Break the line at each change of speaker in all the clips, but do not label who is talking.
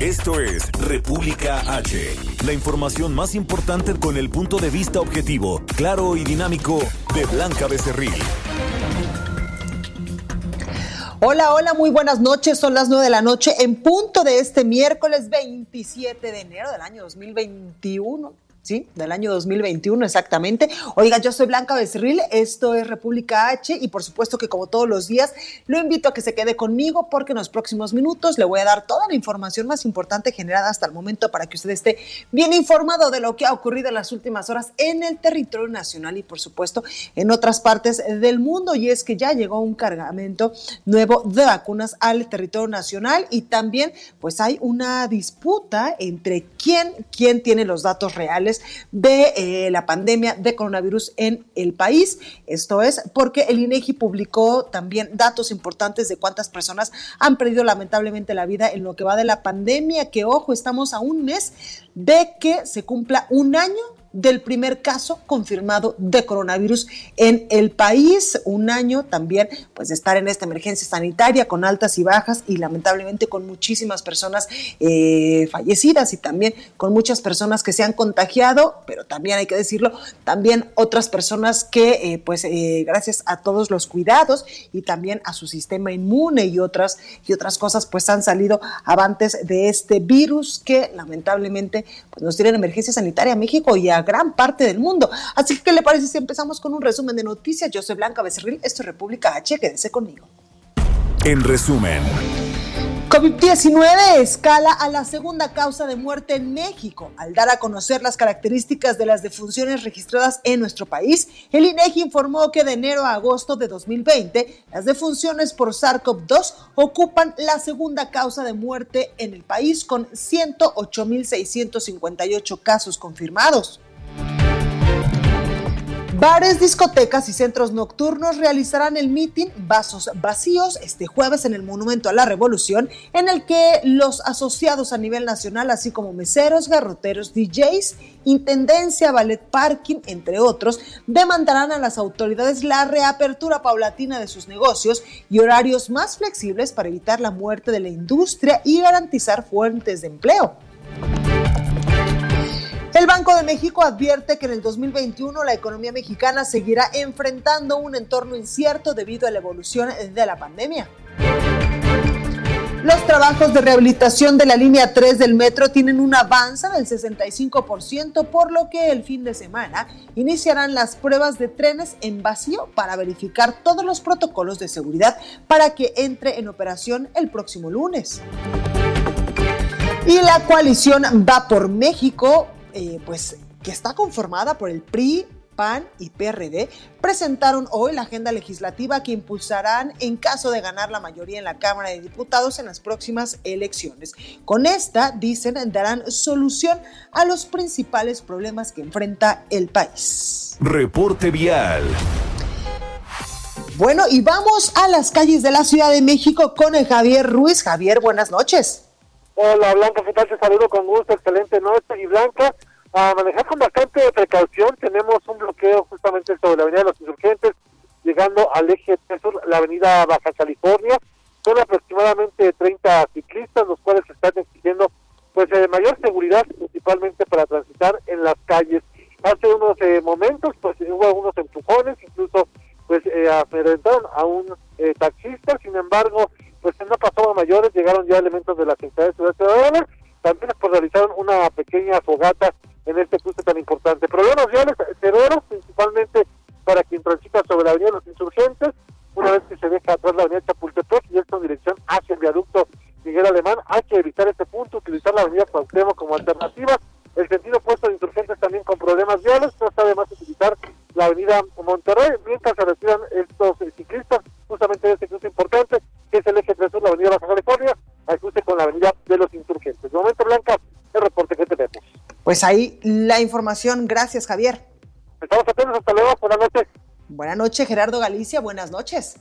Esto es República H. La información más importante con el punto de vista objetivo, claro y dinámico de Blanca Becerril.
Hola, hola, muy buenas noches. Son las 9 de la noche en punto de este miércoles 27 de enero del año 2021. ¿Sí? Del año 2021 exactamente. Oiga, yo soy Blanca Becerril, esto es República H y por supuesto que como todos los días lo invito a que se quede conmigo porque en los próximos minutos le voy a dar toda la información más importante generada hasta el momento para que usted esté bien informado de lo que ha ocurrido en las últimas horas en el territorio nacional y por supuesto en otras partes del mundo y es que ya llegó un cargamento nuevo de vacunas al territorio nacional y también pues hay una disputa entre quién, quién tiene los datos reales de eh, la pandemia de coronavirus en el país. Esto es porque el INEGI publicó también datos importantes de cuántas personas han perdido lamentablemente la vida en lo que va de la pandemia, que ojo, estamos a un mes de que se cumpla un año del primer caso confirmado de coronavirus en el país. Un año también, pues, de estar en esta emergencia sanitaria con altas y bajas y lamentablemente con muchísimas personas eh, fallecidas y también con muchas personas que se han contagiado, pero también hay que decirlo, también otras personas que, eh, pues, eh, gracias a todos los cuidados y también a su sistema inmune y otras, y otras cosas, pues, han salido avantes de este virus que lamentablemente pues, nos tiene en emergencia sanitaria a México y a gran parte del mundo. Así que, ¿qué le parece si empezamos con un resumen de noticias? Yo soy Blanca Becerril, esto es República H, quédese conmigo.
En resumen.
COVID-19 escala a la segunda causa de muerte en México. Al dar a conocer las características de las defunciones registradas en nuestro país, el INEGI informó que de enero a agosto de 2020, las defunciones por SARS-CoV-2 ocupan la segunda causa de muerte en el país con 108.658 casos confirmados. Bares, discotecas y centros nocturnos realizarán el meeting Vasos Vacíos este jueves en el Monumento a la Revolución, en el que los asociados a nivel nacional, así como meseros, garroteros, DJs, Intendencia, Ballet Parking, entre otros, demandarán a las autoridades la reapertura paulatina de sus negocios y horarios más flexibles para evitar la muerte de la industria y garantizar fuentes de empleo. El Banco de México advierte que en el 2021 la economía mexicana seguirá enfrentando un entorno incierto debido a la evolución de la pandemia. Los trabajos de rehabilitación de la línea 3 del metro tienen un avance del 65%, por lo que el fin de semana iniciarán las pruebas de trenes en vacío para verificar todos los protocolos de seguridad para que entre en operación el próximo lunes. Y la coalición Va por México eh, pues, que está conformada por el PRI, PAN y PRD, presentaron hoy la agenda legislativa que impulsarán en caso de ganar la mayoría en la Cámara de Diputados en las próximas elecciones. Con esta, dicen, darán solución a los principales problemas que enfrenta el país.
Reporte vial.
Bueno, y vamos a las calles de la Ciudad de México con el Javier Ruiz. Javier, buenas noches.
Hola Blanca, ¿qué tal? Te saludo con gusto, excelente noche. Y Blanca, a manejar con bastante precaución, tenemos un bloqueo justamente sobre la Avenida de los Insurgentes, llegando al eje sur, la Avenida Baja California. Son aproximadamente 30 ciclistas, los cuales están exigiendo pues eh, mayor seguridad, principalmente para transitar en las calles. Hace unos eh, momentos, pues hubo algunos empujones, incluso pues eh, a un eh, taxista, sin embargo, pues no pasó mayores, llegaron ya elementos de la Secretaría de Seguridad Ciudadana, también pues realizaron una pequeña fogata en este cruce tan importante. Problemas reales severos, principalmente para quien transita sobre la avenida los insurgentes, una vez que se deja atrás la avenida Chapultepec y esto en dirección hacia el viaducto Miguel Alemán, hay que evitar este punto, utilizar la avenida Cuauhtémoc como alternativa, el sentido opuesto de insurgentes también con problemas viales, no está de más utilizar la avenida Monterrey, mientras se retiran estos ciclistas justamente de este cruce importante, que es el 3 sur, la avenida Baja California, al cruce con la avenida de los insurgentes. De momento, Blanca, el reporte que tenemos.
Pues ahí la información. Gracias, Javier.
Estamos atentos. Hasta luego. Buenas noches.
Buenas noches, Gerardo Galicia. Buenas noches.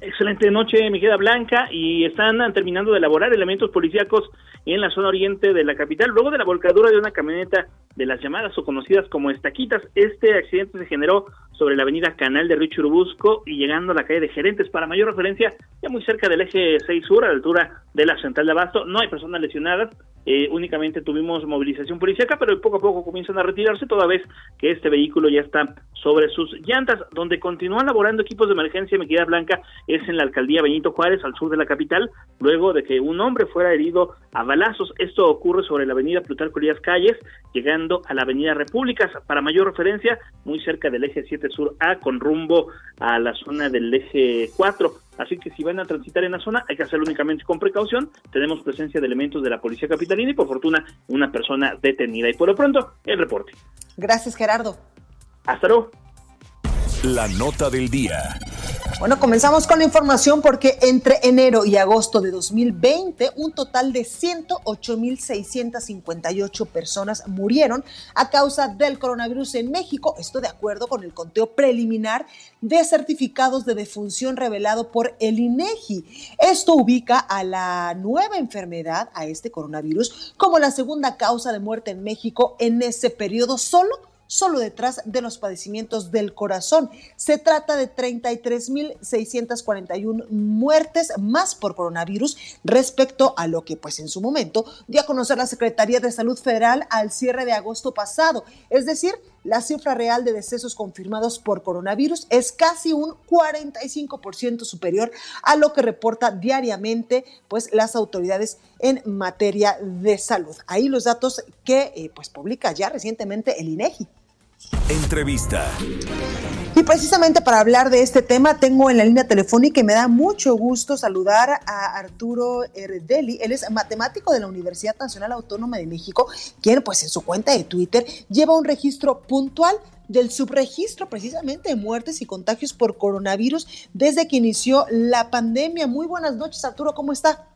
Excelente noche, mi queda Blanca, y están terminando de elaborar elementos policíacos en la zona oriente de la capital, luego de la volcadura de una camioneta de las llamadas o conocidas como estaquitas. Este accidente se generó sobre la avenida Canal de Río Churubusco y llegando a la calle de Gerentes. Para mayor referencia, ya muy cerca del eje 6 sur, a la altura de la central de Abasto, no hay personas lesionadas, eh, únicamente tuvimos movilización policíaca, pero poco a poco comienzan a retirarse, toda vez que este vehículo ya está sobre sus llantas. Donde continúan laborando equipos de emergencia Mequida Blanca es en la alcaldía Benito Juárez, al sur de la capital, luego de que un hombre fuera herido a balazos. Esto ocurre sobre la avenida Plutarco Elías Calles, llegando a la avenida Repúblicas. Para mayor referencia, muy cerca del eje 7 sur A, con rumbo a la zona del eje 4. Así que si van a transitar en la zona, hay que hacerlo únicamente con precaución. Tenemos presencia de elementos de la Policía Capitalina y por fortuna una persona detenida. Y por lo pronto, el reporte.
Gracias, Gerardo.
Hasta luego.
La nota del día.
Bueno, comenzamos con la información porque entre enero y agosto de 2020, un total de 108.658 personas murieron a causa del coronavirus en México. Esto de acuerdo con el conteo preliminar de certificados de defunción revelado por el INEGI. Esto ubica a la nueva enfermedad, a este coronavirus, como la segunda causa de muerte en México en ese periodo solo solo detrás de los padecimientos del corazón. Se trata de 33.641 muertes más por coronavirus respecto a lo que pues en su momento dio a conocer la Secretaría de Salud Federal al cierre de agosto pasado. Es decir, la cifra real de decesos confirmados por coronavirus es casi un 45% superior a lo que reporta diariamente pues las autoridades en materia de salud. Ahí los datos que eh, pues publica ya recientemente el INEGI.
Entrevista.
Y precisamente para hablar de este tema tengo en la línea telefónica y me da mucho gusto saludar a Arturo Erdeli. Él es matemático de la Universidad Nacional Autónoma de México, quien pues en su cuenta de Twitter lleva un registro puntual del subregistro precisamente de muertes y contagios por coronavirus desde que inició la pandemia. Muy buenas noches, Arturo, ¿cómo está?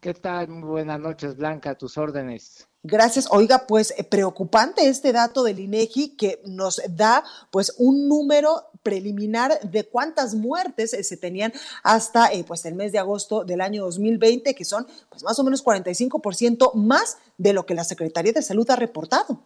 ¿Qué tal? Muy buenas noches, Blanca, a tus órdenes.
Gracias. Oiga, pues eh, preocupante este dato del INEGI que nos da pues un número preliminar de cuántas muertes eh, se tenían hasta eh, pues el mes de agosto del año 2020, que son pues más o menos 45% más de lo que la Secretaría de Salud ha reportado.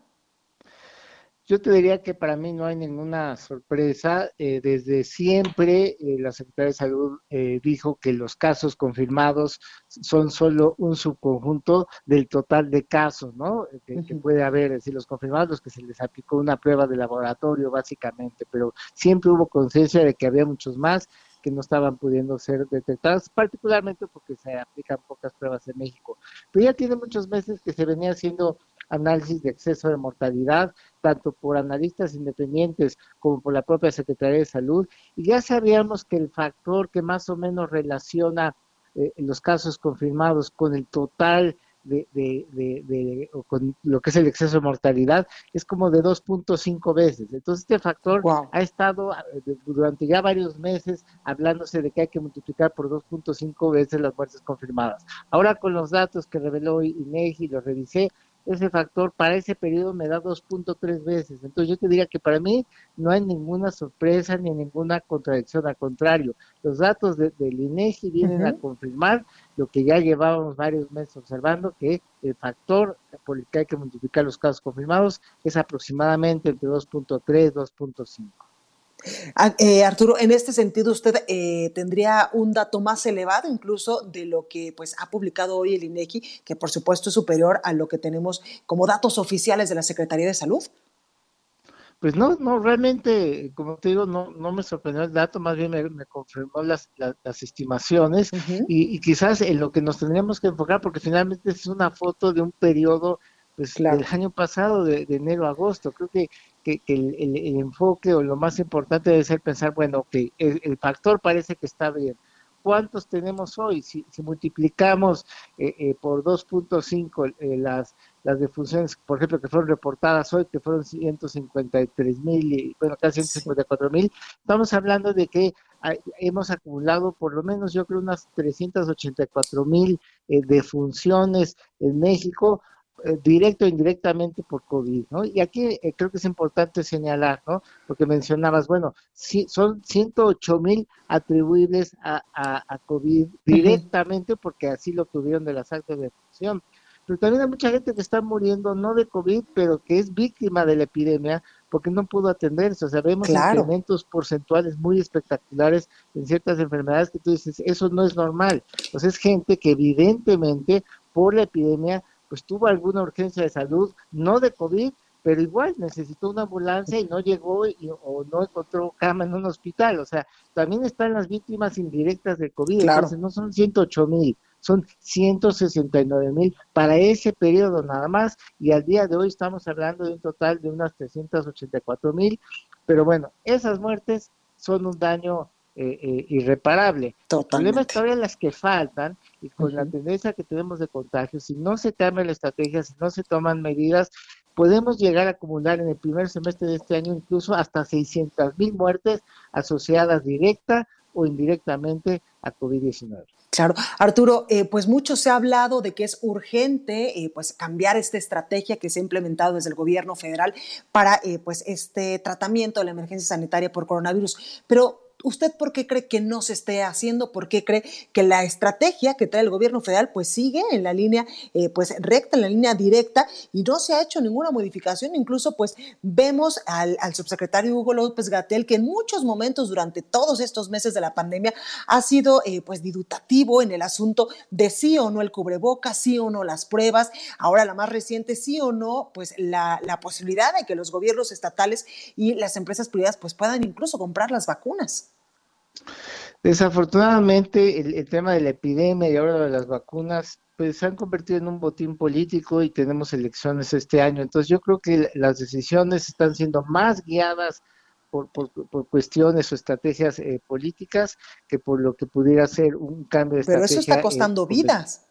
Yo te diría que para mí no hay ninguna sorpresa. Eh, desde siempre eh, la Secretaría de Salud eh, dijo que los casos confirmados son solo un subconjunto del total de casos, ¿no? Que, puede haber, es decir, los confirmados, que se les aplicó una prueba de laboratorio básicamente, pero siempre hubo conciencia de que había muchos más que no estaban pudiendo ser detectados, particularmente porque se aplican pocas pruebas en México. Pero ya tiene muchos meses que se venía haciendo análisis de exceso de mortalidad, tanto por analistas independientes como por la propia Secretaría de Salud, y ya sabíamos que el factor que más o menos relaciona eh, los casos confirmados con el total de, de, de, con lo que es el exceso de mortalidad es como de 2.5 veces. Entonces este factor ha estado eh, durante ya varios meses hablándose de que hay que multiplicar por 2.5 veces las muertes confirmadas. Ahora con los datos que reveló INEGI, los revisé, ese factor para ese periodo me da 2.3 veces. Entonces yo te diría que para mí no hay ninguna sorpresa ni ninguna contradicción, al contrario, los datos del INEGI vienen a confirmar lo que ya llevábamos varios meses observando, que el factor por el que hay que multiplicar los casos confirmados es aproximadamente entre 2.3 2.5.
Ah, eh, Arturo, en este sentido, ¿usted eh, tendría un dato más elevado incluso de lo que pues, ha publicado hoy el INEGI, que por supuesto es superior a lo que tenemos como datos oficiales de la Secretaría de Salud?
Pues no, no, realmente, como te digo, no, no me sorprendió el dato, más bien me, confirmó las, las, estimaciones y, quizás en lo que nos tendríamos que enfocar, porque finalmente es una foto de un periodo pues del año pasado, de, enero a agosto. Creo que, que, el, el, enfoque o lo más importante debe ser pensar, bueno, que el, factor parece que está bien. ¿Cuántos tenemos hoy? Si, si multiplicamos eh, eh, por 2.5 eh, las, las defunciones, por ejemplo, que fueron reportadas hoy, que fueron 153 mil, bueno, casi 154 mil, estamos hablando de que hemos acumulado por lo menos yo creo unas 384 mil eh, defunciones en México, eh, directo o indirectamente por COVID, ¿no? Y aquí eh, creo que es importante señalar, ¿no? Porque mencionabas, bueno, si, son 108 mil atribuibles a, a, COVID directamente porque así lo tuvieron de las actas de defunción pero también hay mucha gente que está muriendo no de COVID, pero que es víctima de la epidemia porque no pudo atenderse. O sea, vemos incrementos porcentuales muy espectaculares en ciertas enfermedades que tú dices, eso no es normal. O sea, es gente que evidentemente por la epidemia pues tuvo alguna urgencia de salud, no de COVID, pero igual necesitó una ambulancia y no llegó y, o no encontró cama en un hospital. O sea, también están las víctimas indirectas del COVID. Entonces no son 108 mil, son 169 mil para ese periodo nada más y al día de hoy estamos hablando de un total de unas 384 mil, pero bueno, esas muertes son un daño eh, eh, irreparable. El problema es todavía las que faltan y con la tendencia que tenemos de contagio, si no se cambia la estrategia, si no se toman medidas, podemos llegar a acumular en el primer semestre de este año incluso hasta 600 mil muertes asociadas directa o indirectamente a COVID-19.
Claro, Arturo, eh, pues mucho se ha hablado de que es urgente eh, pues cambiar esta estrategia que se ha implementado desde el gobierno federal para eh, pues este tratamiento de la emergencia sanitaria por coronavirus, pero ¿Usted por qué cree que no se esté haciendo? ¿Por qué cree que la estrategia que trae el gobierno federal pues sigue en la línea pues recta, en la línea directa y no se ha hecho ninguna modificación? Incluso pues vemos al, subsecretario Hugo López Gatel que en muchos momentos durante todos estos meses de la pandemia ha sido eh, pues didutativo en el asunto de sí o no el cubreboca, sí o no las pruebas. Ahora la más reciente, sí o no pues la, la posibilidad de que los gobiernos estatales y las empresas privadas pues puedan incluso comprar las vacunas.
Desafortunadamente, el, tema de la epidemia y ahora de las vacunas, pues se han convertido en un botín político y tenemos elecciones este año. Entonces, yo creo que las decisiones están siendo más guiadas por, cuestiones o estrategias eh, políticas que por lo que pudiera ser un cambio de estrategia.
Pero eso está costando vidas.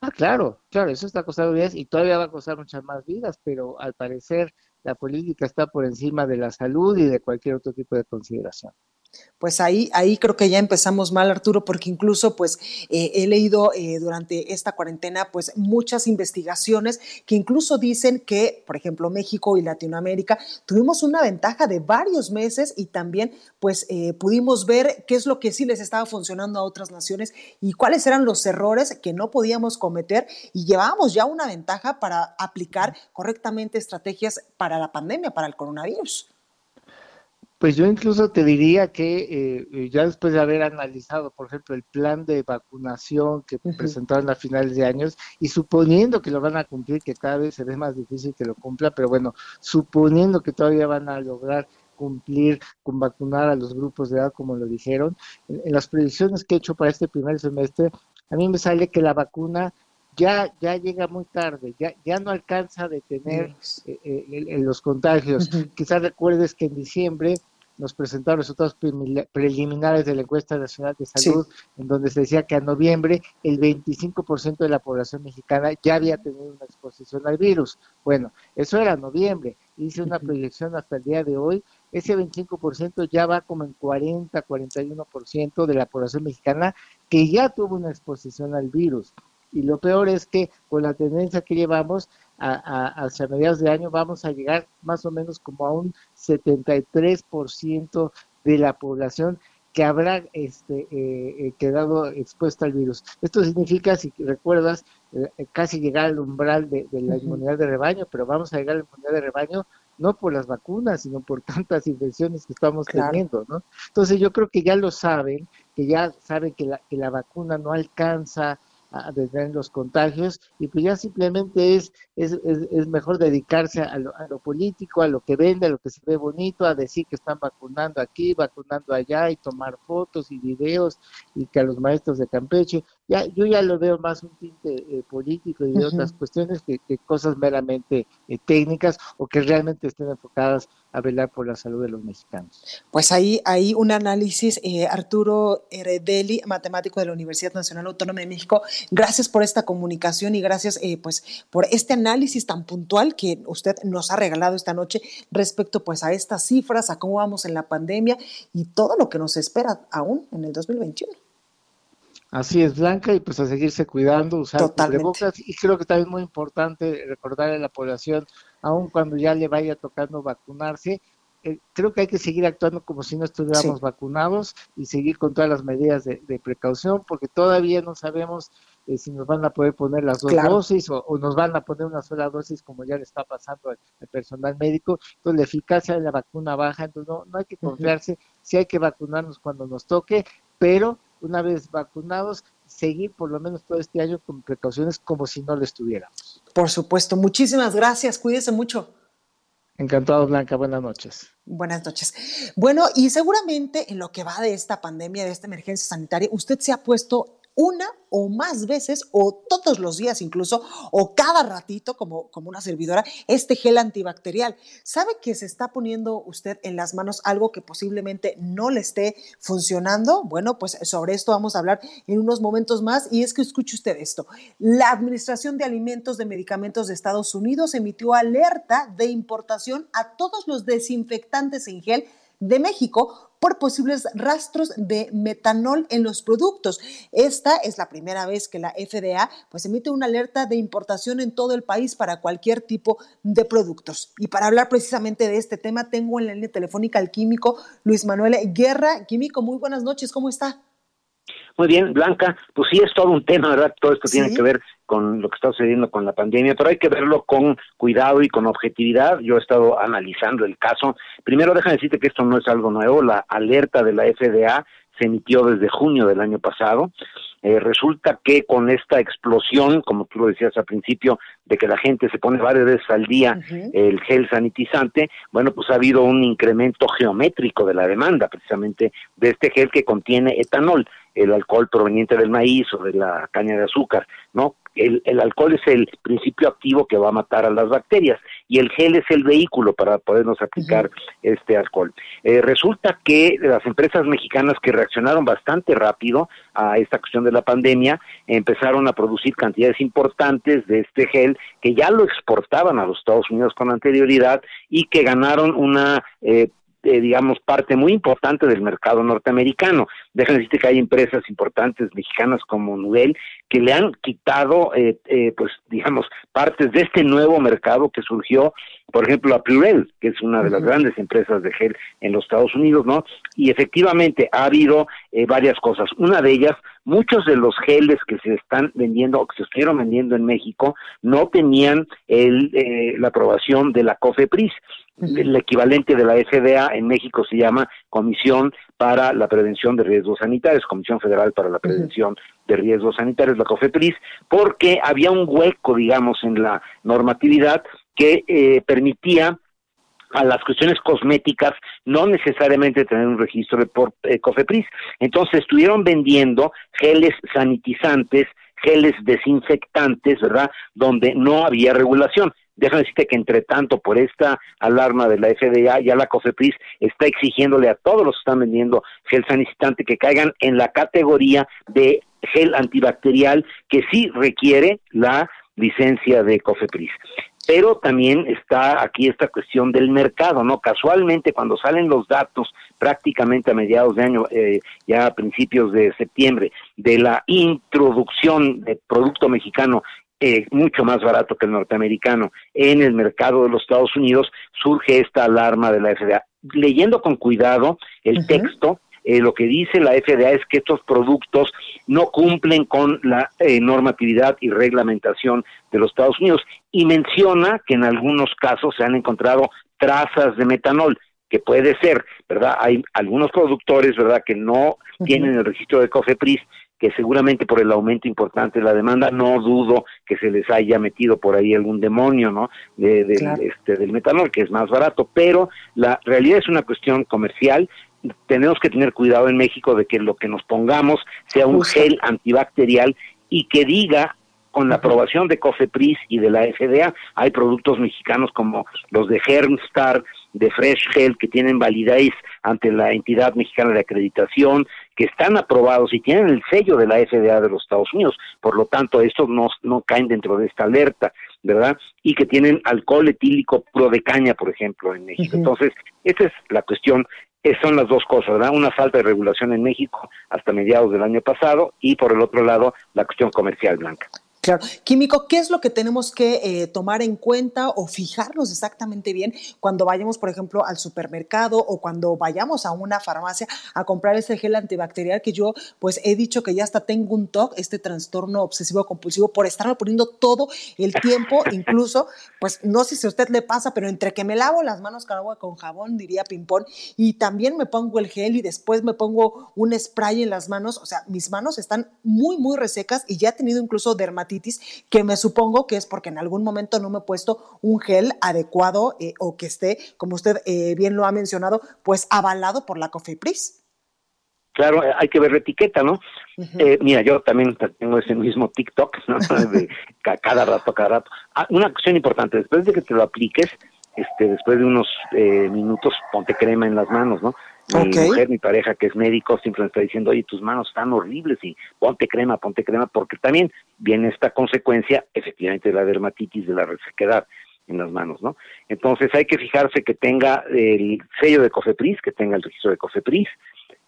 Ah, claro, claro, eso está costando vidas y todavía va a costar muchas más vidas, pero al parecer la política está por encima de la salud y de cualquier otro tipo de consideración.
Pues ahí, ahí creo que ya empezamos mal, Arturo, porque incluso pues eh, he leído eh, durante esta cuarentena pues muchas investigaciones que incluso dicen que, por ejemplo, México y Latinoamérica tuvimos una ventaja de varios meses y también pues eh, pudimos ver qué es lo que sí les estaba funcionando a otras naciones y cuáles eran los errores que no podíamos cometer y llevábamos ya una ventaja para aplicar correctamente estrategias para la pandemia, para el coronavirus.
Pues yo incluso te diría que eh, ya después de haber analizado, por ejemplo, el plan de vacunación que presentaron a finales de años y suponiendo que lo van a cumplir, que cada vez se ve más difícil que lo cumpla, pero bueno, suponiendo que todavía van a lograr cumplir con vacunar a los grupos de edad como lo dijeron, en, las predicciones que he hecho para este primer semestre, a mí me sale que la vacuna ya, ya llega muy tarde, ya, ya no alcanza a detener eh, eh, los contagios. Quizás recuerdes que en diciembre nos presentaron resultados preliminares de la encuesta nacional de salud, en donde se decía que a noviembre el 25% de la población mexicana ya había tenido una exposición al virus. Bueno, eso era noviembre. Hice una proyección hasta el día de hoy. Ese 25% ya va como en 40, 41% de la población mexicana que ya tuvo una exposición al virus. Y lo peor es que con la tendencia que llevamos a, hacia mediados de año vamos a llegar más o menos como a un 73% de la población que habrá este, eh, eh, quedado expuesta al virus. Esto significa, si recuerdas, eh, casi llegar al umbral de, la inmunidad de rebaño, pero vamos a llegar a la inmunidad de rebaño no por las vacunas, sino por tantas infecciones que estamos teniendo, ¿no? Entonces yo creo que ya lo saben, que ya saben que la, que la vacuna no alcanza a detener los contagios y pues ya simplemente es, es, es, mejor dedicarse a lo, a lo, político, a lo que vende, a lo que se ve bonito, a decir que están vacunando aquí, vacunando allá y tomar fotos y videos y que a los maestros de Campeche, ya, yo ya lo veo más un tinte eh, político y de otras cuestiones que, cosas meramente eh, técnicas o que realmente estén enfocadas a velar por la salud de los mexicanos.
Pues ahí hay un análisis, eh, Arturo Heredeli, matemático de la Universidad Nacional Autónoma de México. Gracias por esta comunicación y gracias pues por este análisis tan puntual que usted nos ha regalado esta noche respecto pues a estas cifras, a cómo vamos en la pandemia y todo lo que nos espera aún en el 2021.
Así es, Blanca, y pues a seguirse cuidando, usar cubrebocas. Y creo que también es muy importante recordar a la población, aun cuando ya le vaya tocando vacunarse, eh, creo que hay que seguir actuando como si no estuviéramos vacunados y seguir con todas las medidas de, precaución, porque todavía no sabemos eh, si nos van a poder poner las dos dosis o, nos van a poner una sola dosis, como ya le está pasando al, personal médico. Entonces, la eficacia de la vacuna baja, entonces no, no hay que confiarse, sí hay que vacunarnos cuando nos toque, pero una vez vacunados, seguir por lo menos todo este año con precauciones como si no lo estuviéramos.
Por supuesto, muchísimas gracias, cuídese mucho.
Encantado, Blanca, buenas noches.
Buenas noches. Bueno, y seguramente en lo que va de esta pandemia, de esta emergencia sanitaria, usted se ha puesto una o más veces o todos los días incluso o cada ratito como, como una servidora este gel antibacterial. ¿Sabe que se está poniendo usted en las manos algo que posiblemente no le esté funcionando? Bueno, pues sobre esto vamos a hablar en unos momentos más y es que escuche usted esto. La Administración de Alimentos de Medicamentos de Estados Unidos emitió alerta de importación a todos los desinfectantes en gel de México por posibles rastros de metanol en los productos. Esta es la primera vez que la FDA pues emite una alerta de importación en todo el país para cualquier tipo de productos. Y para hablar precisamente de este tema tengo en la línea telefónica al químico Luis Manuel Guerra. Químico, muy buenas noches, ¿cómo está?
Muy bien, Blanca, pues sí es todo un tema, ¿verdad? Todo esto tiene que ver con lo que está sucediendo con la pandemia, pero hay que verlo con cuidado y con objetividad. Yo he estado analizando el caso. Primero, déjame decirte que esto no es algo nuevo. La alerta de la FDA se emitió desde junio del año pasado. Eh, resulta que con esta explosión, como tú lo decías al principio, de que la gente se pone varias veces al día el gel sanitizante, bueno, pues ha habido un incremento geométrico de la demanda precisamente de este gel que contiene etanol, el alcohol proveniente del maíz o de la caña de azúcar, ¿no? El, el, alcohol es el principio activo que va a matar a las bacterias y el gel es el vehículo para podernos aplicar este alcohol. Eh, resulta que las empresas mexicanas que reaccionaron bastante rápido a esta cuestión de la pandemia empezaron a producir cantidades importantes de este gel que ya lo exportaban a los Estados Unidos con anterioridad y que ganaron una eh, eh, digamos, parte muy importante del mercado norteamericano. Déjenme decirte que hay empresas importantes mexicanas como Nudel que le han quitado, eh, eh, pues, digamos, partes de este nuevo mercado que surgió, por ejemplo, a Plurel, que es una de las grandes empresas de gel en los Estados Unidos, ¿no? Y efectivamente ha habido varias cosas. Una de ellas, muchos de los geles que se están vendiendo o que se estuvieron vendiendo en México no tenían el, la aprobación de la COFEPRIS el equivalente de la FDA en México se llama Comisión para la Prevención de Riesgos Sanitarios, Comisión Federal para la Prevención de Riesgos Sanitarios, la COFEPRIS, porque había un hueco, digamos, en la normatividad que eh, permitía a las cuestiones cosméticas no necesariamente tener un registro de por, eh, COFEPRIS. Entonces estuvieron vendiendo geles sanitizantes, geles desinfectantes, ¿verdad? Donde no había regulación. Déjame decirte que entre tanto, por esta alarma de la FDA, ya la COFEPRIS está exigiéndole a todos los que están vendiendo gel sanitizante que caigan en la categoría de gel antibacterial que sí requiere la licencia de COFEPRIS. Pero también está aquí esta cuestión del mercado, ¿no? Casualmente cuando salen los datos prácticamente a mediados de año, eh, ya a principios de septiembre, de la introducción de producto mexicano eh, mucho más barato que el norteamericano en el mercado de los Estados Unidos, surge esta alarma de la FDA. Leyendo con cuidado el texto, eh, lo que dice la FDA es que estos productos no cumplen con la eh, normatividad y reglamentación de los Estados Unidos y menciona que en algunos casos se han encontrado trazas de metanol que puede ser, ¿verdad? Hay algunos productores, ¿verdad?, que no tienen el registro de COFEPRIS que seguramente por el aumento importante de la demanda, no dudo que se les haya metido por ahí algún demonio, ¿no? De, este, del metanol, que es más barato, pero la realidad es una cuestión comercial tenemos que tener cuidado en México de que lo que nos pongamos sea un gel antibacterial y que diga con la aprobación de COFEPRIS y de la FDA, hay productos mexicanos como los de Germstar, de Fresh Gel, que tienen validez ante la entidad mexicana de acreditación, que están aprobados y tienen el sello de la FDA de los Estados Unidos. Por lo tanto, estos no, no caen dentro de esta alerta, ¿verdad? Y que tienen alcohol etílico puro de caña, por ejemplo, en México. Entonces, esa es la cuestión son las dos cosas, ¿verdad? Una falta de regulación en México hasta mediados del año pasado y por el otro lado la cuestión comercial blanca.
Claro. Químico, ¿qué es lo que tenemos que eh, tomar en cuenta o fijarnos exactamente bien cuando vayamos, por ejemplo, al supermercado o cuando vayamos a una farmacia a comprar ese gel antibacterial que yo, pues he dicho que ya hasta tengo un TOC, este trastorno obsesivo compulsivo, por estarme poniendo todo el tiempo, incluso, pues no sé si a usted le pasa, pero entre que me lavo las manos con agua con jabón, diría Pimpón, y también me pongo el gel y después me pongo un spray en las manos, o sea, mis manos están muy, muy resecas y ya he tenido incluso dermatitis que me supongo que es porque en algún momento no me he puesto un gel adecuado eh, o que esté, como usted eh, bien lo ha mencionado, pues avalado por la COFEPRIS.
Claro, eh, hay que ver la etiqueta, ¿no? mira, yo también tengo ese mismo TikTok, ¿no? De cada rato, cada rato. Ah, una cuestión importante, después de que te lo apliques, este, después de unos minutos, ponte crema en las manos, ¿no? Mi mujer, mi pareja que es médico, siempre me está diciendo, oye, tus manos están horribles y ponte crema, ponte crema, porque también viene esta consecuencia, efectivamente, de la dermatitis, de la resequedad en las manos, ¿no? Entonces hay que fijarse que tenga el sello de COFEPRIS, que tenga el registro de COFEPRIS,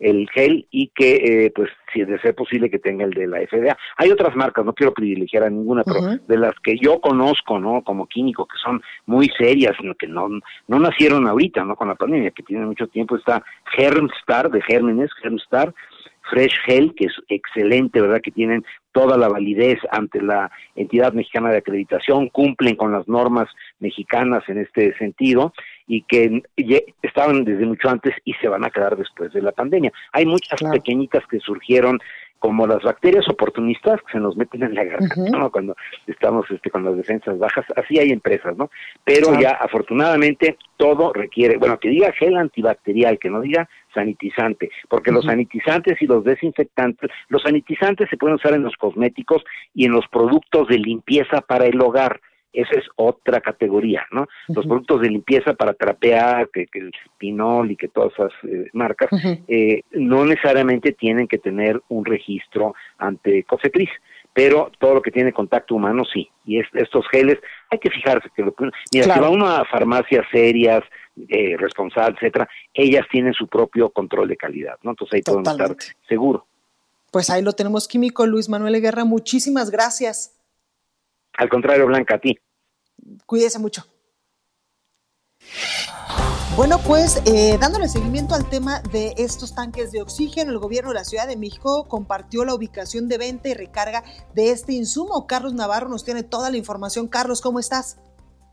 el gel y que, eh, pues, si de ser posible, que tenga el de la FDA. Hay otras marcas, no quiero privilegiar a ninguna, pero de las que yo conozco, ¿no? Como químico, que son muy serias, que no, no nacieron ahorita, ¿no? Con la pandemia, que tienen mucho tiempo, está Germstar, de gérmenes, Germstar, Fresh Gel, que es excelente, ¿verdad? Que tienen toda la validez ante la entidad mexicana de acreditación, cumplen con las normas mexicanas en este sentido y que estaban desde mucho antes y se van a quedar después de la pandemia. Hay muchas pequeñitas que surgieron como las bacterias oportunistas que se nos meten en la garganta, ¿no? Cuando estamos este, con las defensas bajas, así hay empresas, ¿no? Pero ya afortunadamente todo requiere, bueno, que diga gel antibacterial, que no diga sanitizante, porque los sanitizantes y los desinfectantes, los sanitizantes se pueden usar en los cosméticos y en los productos de limpieza para el hogar. Esa es otra categoría, ¿no? Los productos de limpieza para trapear, que, el Pinol y que todas esas eh, marcas, eh, no necesariamente tienen que tener un registro ante COFEPRIS, pero todo lo que tiene contacto humano sí. Y estos geles, hay que fijarse que lo Mira, si va uno a farmacias serias, eh, responsables, etcétera, ellas tienen su propio control de calidad, ¿no? Entonces ahí podemos estar seguros.
Pues ahí lo tenemos químico, Luis Manuel Guerra. Muchísimas gracias.
Al contrario, Blanca, a ti.
Cuídese mucho. Bueno, pues eh, dándole seguimiento al tema de estos tanques de oxígeno, el gobierno de la Ciudad de México compartió la ubicación de venta y recarga de este insumo. Carlos Navarro nos tiene toda la información. Carlos, ¿cómo estás?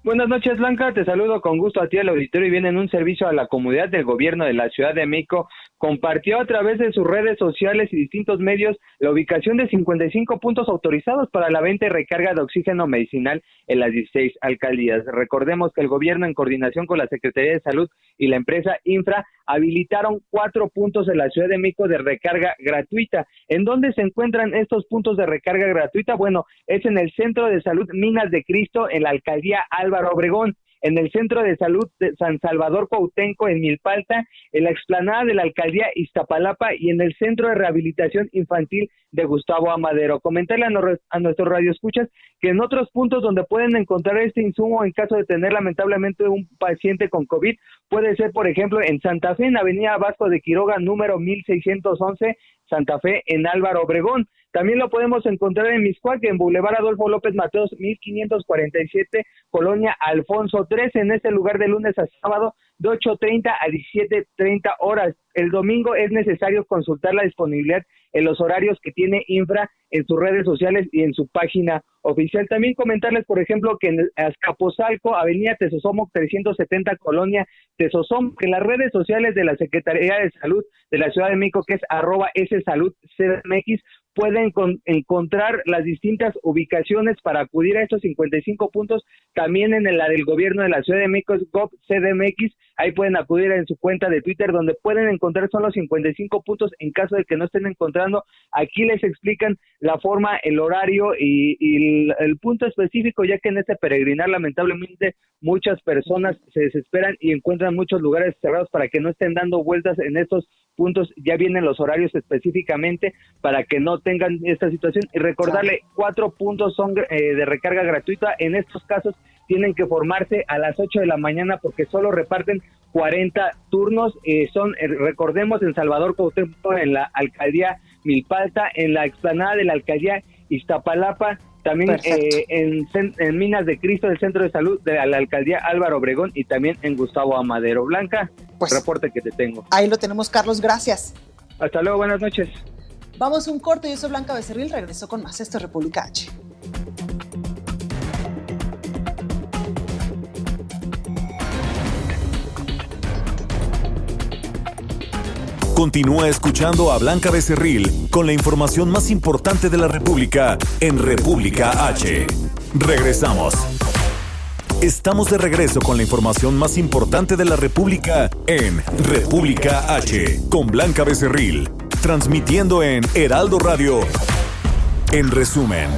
Buenas noches, Blanca. Te saludo con gusto a ti al auditorio y viene en un servicio a la comunidad del gobierno de la Ciudad de México compartió a través de sus redes sociales y distintos medios la ubicación de 55 puntos autorizados para la venta y recarga de oxígeno medicinal en las 16 alcaldías. Recordemos que el gobierno, en coordinación con la Secretaría de Salud y la empresa Infra, habilitaron cuatro puntos en la Ciudad de México de recarga gratuita. ¿En dónde se encuentran estos puntos de recarga gratuita? Bueno, es en el Centro de Salud Minas de Cristo, en la alcaldía Álvaro Obregón en el Centro de Salud de San Salvador Cuautenco en Milpalta, en la explanada de la alcaldía Iztapalapa y en el Centro de Rehabilitación Infantil de Gustavo Amadero. Comentarle a, a nuestros radioescuchas que en otros puntos donde pueden encontrar este insumo en caso de tener lamentablemente un paciente con COVID, puede ser, por ejemplo, en Santa Fe, en Avenida Vasco de Quiroga, número 1611, Santa Fe, en Álvaro Obregón. También lo podemos encontrar en Miscuac, en Boulevard Adolfo López Mateos, 1547, Colonia Alfonso 13, en este lugar de lunes a sábado, de 8.30 a 17.30 horas. El domingo es necesario consultar la disponibilidad en los horarios que tiene Infra en sus redes sociales y en su página oficial. También comentarles, por ejemplo, que en Azcapotzalco, Avenida Tesosomo 370, Colonia Tesosomo, que en las redes sociales de la Secretaría de Salud de la Ciudad de México, que es arroba S Salud CDMX, pueden encontrar las distintas ubicaciones para acudir a estos 55 puntos. También en la del gobierno de la Ciudad de México es CDMX. Ahí pueden acudir en su cuenta de Twitter donde pueden encontrar son los 55 puntos en caso de que no estén encontrando. Aquí les explican la forma, el horario y, el, punto específico, ya que en este peregrinar lamentablemente muchas personas se desesperan y encuentran muchos lugares cerrados para que no estén dando vueltas en estos puntos. Ya vienen los horarios específicamente para que no tengan esta situación y recordarle cuatro puntos son eh, de recarga gratuita. En estos casos tienen que formarse a las 8 de la mañana porque solo reparten 40 turnos. Eh, son, eh, recordemos, en Salvador Cuauhtémoc, en la alcaldía Milpalta, en la explanada de la alcaldía Iztapalapa, también eh, en, Minas de Cristo, el Centro de Salud de la alcaldía Álvaro Obregón y también en Gustavo Amadero. Blanca, pues, reporte que te tengo.
Ahí lo tenemos, Carlos, gracias.
Hasta luego, buenas noches.
Vamos a un corte, yo soy Blanca Becerril, regreso con más. Esto es República H.
Continúa escuchando a Blanca Becerril con la información más importante de la República en República H. Regresamos. Estamos de regreso con la información más importante de la República en República H con Blanca Becerril, transmitiendo en Heraldo Radio. En resumen.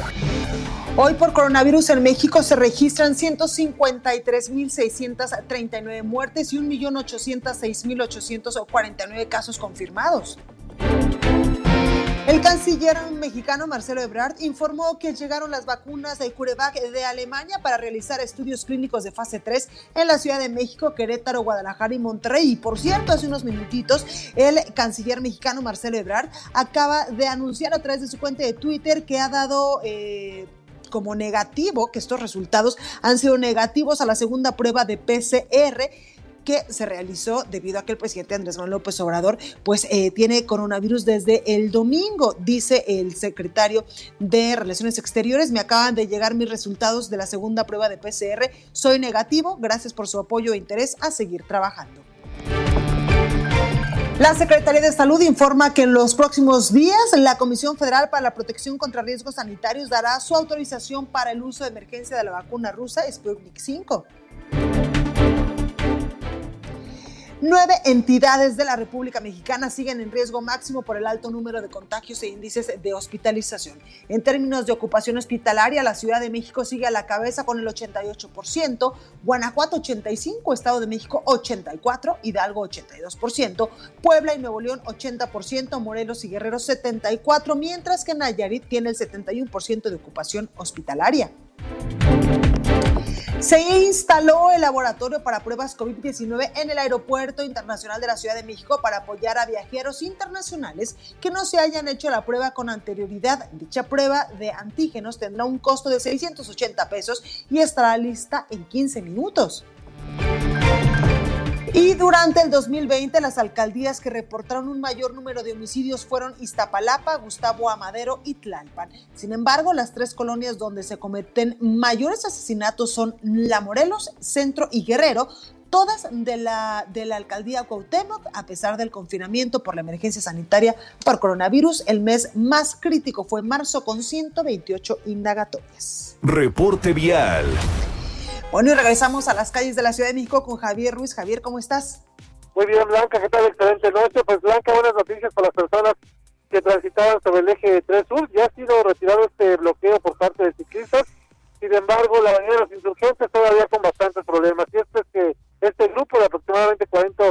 Hoy por coronavirus en México se registran 153.639 muertes y 1.806.849 casos confirmados. El canciller mexicano Marcelo Ebrard informó que llegaron las vacunas de CureVac de Alemania para realizar estudios clínicos de fase 3 en la Ciudad de México, Querétaro, Guadalajara y Monterrey. Y por cierto, hace unos minutitos, el canciller mexicano Marcelo Ebrard acaba de anunciar a través de su cuenta de Twitter que ha dado... Eh, como negativo, que estos resultados han sido negativos a la segunda prueba de PCR que se realizó debido a que el presidente Andrés Manuel López Obrador pues eh, tiene coronavirus desde el domingo, dice el secretario de Relaciones Exteriores. Me acaban de llegar mis resultados de la segunda prueba de PCR. Soy negativo. Gracias por su apoyo e interés a seguir trabajando. La Secretaría de Salud informa que en los próximos días la Comisión Federal para la Protección contra Riesgos Sanitarios dará su autorización para el uso de emergencia de la vacuna rusa Sputnik 5. Nueve entidades de la República Mexicana siguen en riesgo máximo por el alto número de contagios e índices de hospitalización. En términos de ocupación hospitalaria, la Ciudad de México sigue a la cabeza con el 88%, Guanajuato 85%, Estado de México 84%, Hidalgo 82%, Puebla y Nuevo León 80%, Morelos y Guerrero 74%, mientras que Nayarit tiene el 71% de ocupación hospitalaria. Se instaló el laboratorio para pruebas COVID-19 en el Aeropuerto Internacional de la Ciudad de México para apoyar a viajeros internacionales que no se hayan hecho la prueba con anterioridad. Dicha prueba de antígenos tendrá un costo de 680 pesos y estará lista en 15 minutos. Y durante el 2020, las alcaldías que reportaron un mayor número de homicidios fueron Iztapalapa, Gustavo Amadero y Tlalpan. Sin embargo, las tres colonias donde se cometen mayores asesinatos son La Morelos, Centro y Guerrero, todas de la, de la alcaldía Cuauhtémoc, a pesar del confinamiento por la emergencia sanitaria por coronavirus. El mes más crítico fue marzo con 128 indagatorias.
Reporte vial.
Bueno, y regresamos a las calles de la Ciudad de México con Javier Ruiz. Javier, ¿cómo estás?
Muy bien, Blanca, ¿qué tal? Excelente noche. Pues Blanca, buenas noticias para las personas que transitaban sobre el eje 3 Sur. Ya ha sido retirado este bloqueo por parte de ciclistas. Sin embargo, la avenida de los insurgentes todavía con bastantes problemas. Y esto es que este grupo de aproximadamente 40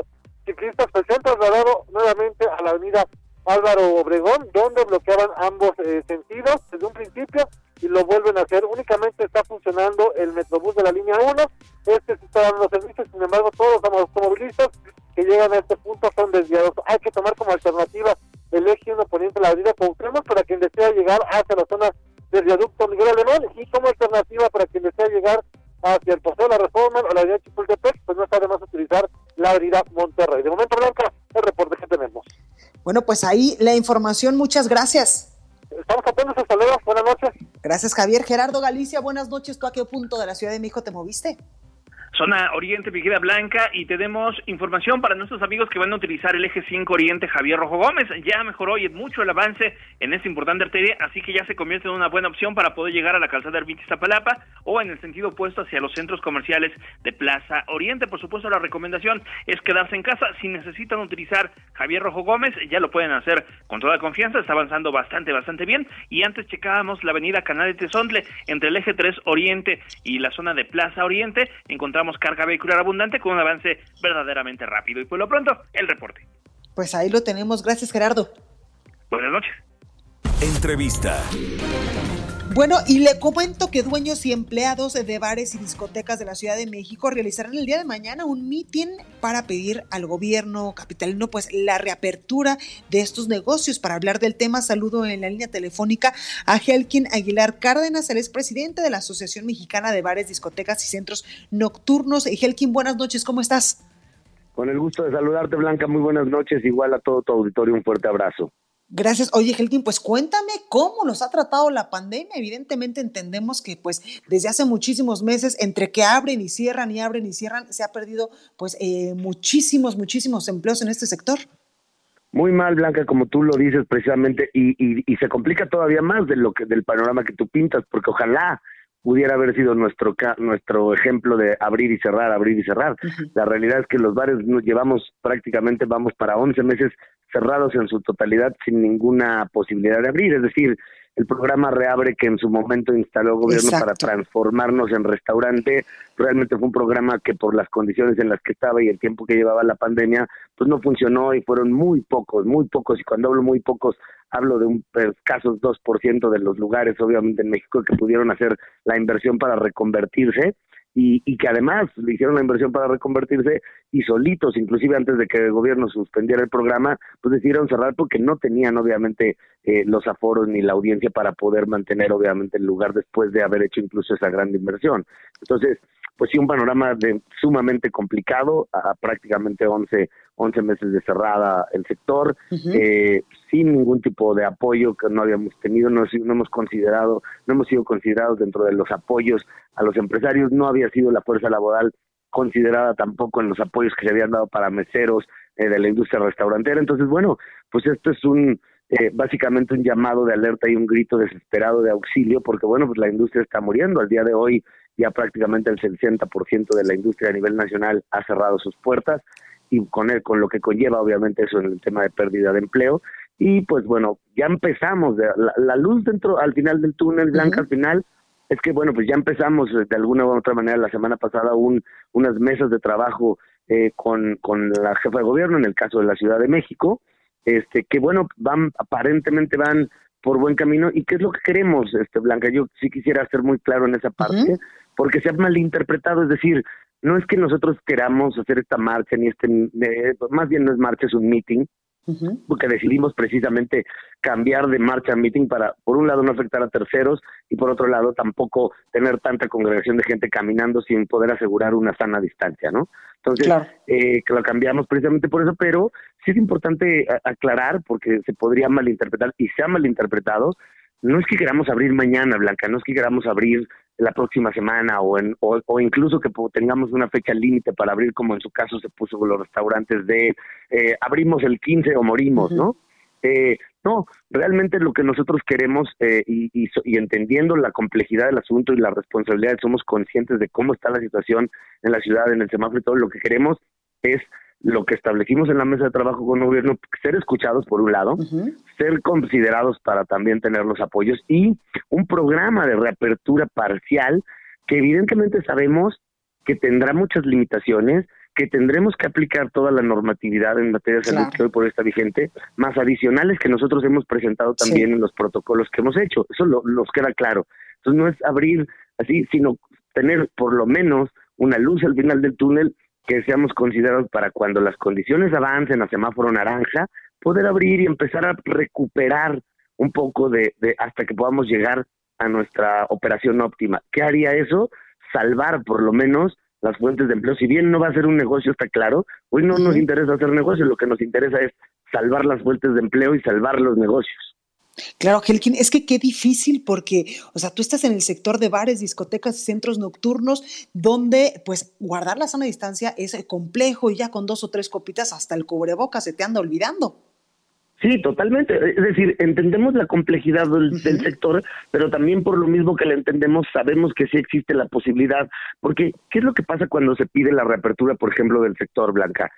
ciclistas pues, se han trasladado nuevamente a la avenida Álvaro Obregón, donde bloqueaban ambos eh, sentidos desde un principio y lo vuelven a hacer. Únicamente está funcionando el Metrobús de la línea 1, este se está dando servicios, sin embargo todos los automovilistas que llegan a este punto son desviados. Hay que tomar como alternativa el eje 1 poniente la avenida Cuauhtémoc para quien desea llegar hacia la zona del viaducto Miguel Alemán y como alternativa para quien desea llegar hacia el Paseo de la Reforma o la avenida Chapultepec, pues no está de más utilizar la avenida Monterrey. De momento, Blanca, el reporte que tenemos.
Bueno, pues ahí la información, muchas gracias.
Estamos atentos, hasta luego, buenas noches.
Gracias, Javier. Gerardo Galicia, buenas noches. ¿Tú a qué punto de la Ciudad de México te moviste?
Zona Oriente, Piquera Blanca, y tenemos información para nuestros amigos que van a utilizar el eje 5 Oriente Javier Rojo Gómez. Ya mejoró y mucho el avance en esta importante arteria, así que ya se convierte en una buena opción para poder llegar a la calzada Ermita Iztapalapa o en el sentido opuesto hacia los centros comerciales de Plaza Oriente. Por supuesto, la recomendación es quedarse en casa. Si necesitan utilizar Javier Rojo Gómez, ya lo pueden hacer con toda confianza. Está avanzando bastante, bastante bien. Y antes checábamos la avenida Canal de Tezontle entre el eje 3 Oriente y la zona de Plaza Oriente. Encontramos carga vehicular abundante con un avance verdaderamente rápido. Y por lo pronto, el reporte.
Pues ahí lo tenemos. Gracias, Gerardo.
Buenas noches.
Entrevista.
Bueno, y le comento que dueños y empleados de bares y discotecas de la Ciudad de México realizarán el día de mañana un mitin para pedir al gobierno capitalino pues la reapertura de estos negocios. Para hablar del tema, saludo en la línea telefónica a Helkin Aguilar Cárdenas, el es presidente de la Asociación Mexicana de Bares, Discotecas y Centros Nocturnos. Helkin, buenas noches, ¿cómo estás?
Con el gusto de saludarte, Blanca, muy buenas noches. Igual a todo tu auditorio, un fuerte abrazo.
Gracias. Oye, Helkin, pues cuéntame cómo nos ha tratado la pandemia. Evidentemente entendemos que pues desde hace muchísimos meses, entre que abren y cierran y abren y cierran, se ha perdido pues eh, muchísimos, muchísimos empleos en este sector.
Muy mal, Blanca, como tú lo dices precisamente, y, y, y se complica todavía más de lo que del panorama que tú pintas, porque ojalá pudiera haber sido nuestro nuestro ejemplo de abrir y cerrar, abrir y cerrar. La realidad es que los bares nos llevamos prácticamente, vamos para 11 meses cerrados en su totalidad sin ninguna posibilidad de abrir. Es decir, el programa Reabre que en su momento instaló el gobierno para transformarnos en restaurante, realmente fue un programa que por las condiciones en las que estaba y el tiempo que llevaba la pandemia, pues no funcionó y fueron muy pocos, muy pocos, y cuando hablo muy pocos, hablo de un escasos 2% de los lugares, obviamente en México, que pudieron hacer la inversión para reconvertirse y, y, que además le hicieron la inversión para reconvertirse y solitos, inclusive antes de que el gobierno suspendiera el programa, pues decidieron cerrar porque no tenían obviamente eh, los aforos ni la audiencia para poder mantener obviamente el lugar después de haber hecho incluso esa gran inversión. Entonces, pues sí, un panorama de, sumamente complicado, a prácticamente 11, 11 meses de cerrada el sector, eh, sin ningún tipo de apoyo que no habíamos tenido, no, no, hemos considerado, no hemos sido considerados dentro de los apoyos a los empresarios, no había sido la fuerza laboral considerada tampoco en los apoyos que se habían dado para meseros eh, de la industria restaurantera. Entonces, bueno, pues esto es un eh, básicamente un llamado de alerta y un grito desesperado de auxilio, porque bueno, pues la industria está muriendo. Al día de hoy ya prácticamente el 60% de la industria a nivel nacional ha cerrado sus puertas y con, él, con lo que conlleva obviamente eso en el tema de pérdida de empleo. Y pues bueno, ya empezamos, de, la, luz dentro, al final del túnel, Blanca, al final, es que bueno, pues ya empezamos de alguna u otra manera la semana pasada un, unas mesas de trabajo eh, con, con la jefa de gobierno, en el caso de la Ciudad de México, este que bueno, van, aparentemente van por buen camino. ¿Y qué es lo que queremos, este Blanca? Yo sí quisiera ser muy claro en esa parte porque se ha malinterpretado, es decir, no es que nosotros queramos hacer esta marcha ni este, más bien no es marcha, es un meeting, porque decidimos precisamente cambiar de marcha a meeting para, por un lado, no afectar a terceros y por otro lado, tampoco tener tanta congregación de gente caminando sin poder asegurar una sana distancia, ¿no? Entonces, eh, que lo cambiamos precisamente por eso, pero sí es importante aclarar, porque se podría malinterpretar y se ha malinterpretado, no es que queramos abrir mañana, Blanca, no es que queramos abrir la próxima semana o, en, o, incluso que tengamos una fecha límite para abrir, como en su caso se puso con los restaurantes de eh, abrimos el 15 o morimos, ¿no? Eh, no, realmente lo que nosotros queremos eh, y, y, y, entendiendo la complejidad del asunto y la responsabilidad, somos conscientes de cómo está la situación en la ciudad, en el semáforo y todo, lo que queremos es lo que establecimos en la mesa de trabajo con el gobierno, ser escuchados por un lado, ser considerados para también tener los apoyos y un programa de reapertura parcial que evidentemente sabemos que tendrá muchas limitaciones, que tendremos que aplicar toda la normatividad en materia de salud que hoy por está vigente, más adicionales que nosotros hemos presentado también en los protocolos que hemos hecho. Eso lo, nos queda claro. Entonces no es abrir así, sino tener por lo menos una luz al final del túnel que seamos considerados para cuando las condiciones avancen a semáforo naranja, poder abrir y empezar a recuperar un poco de, hasta que podamos llegar a nuestra operación óptima. ¿Qué haría eso? Salvar por lo menos las fuentes de empleo. Si bien no va a ser un negocio, está claro, hoy no nos interesa hacer negocio, lo que nos interesa es salvar las fuentes de empleo y salvar los negocios.
Claro, Helkin, es que qué difícil porque, o sea, tú estás en el sector de bares, discotecas centros nocturnos donde, pues, guardar la sana distancia es complejo y ya con dos o tres copitas hasta el cubreboca se te anda olvidando.
Sí, totalmente. Es decir, entendemos la complejidad del, sector, pero también por lo mismo que la entendemos, sabemos que sí existe la posibilidad. Porque, ¿qué es lo que pasa cuando se pide la reapertura, por ejemplo, del sector blanca?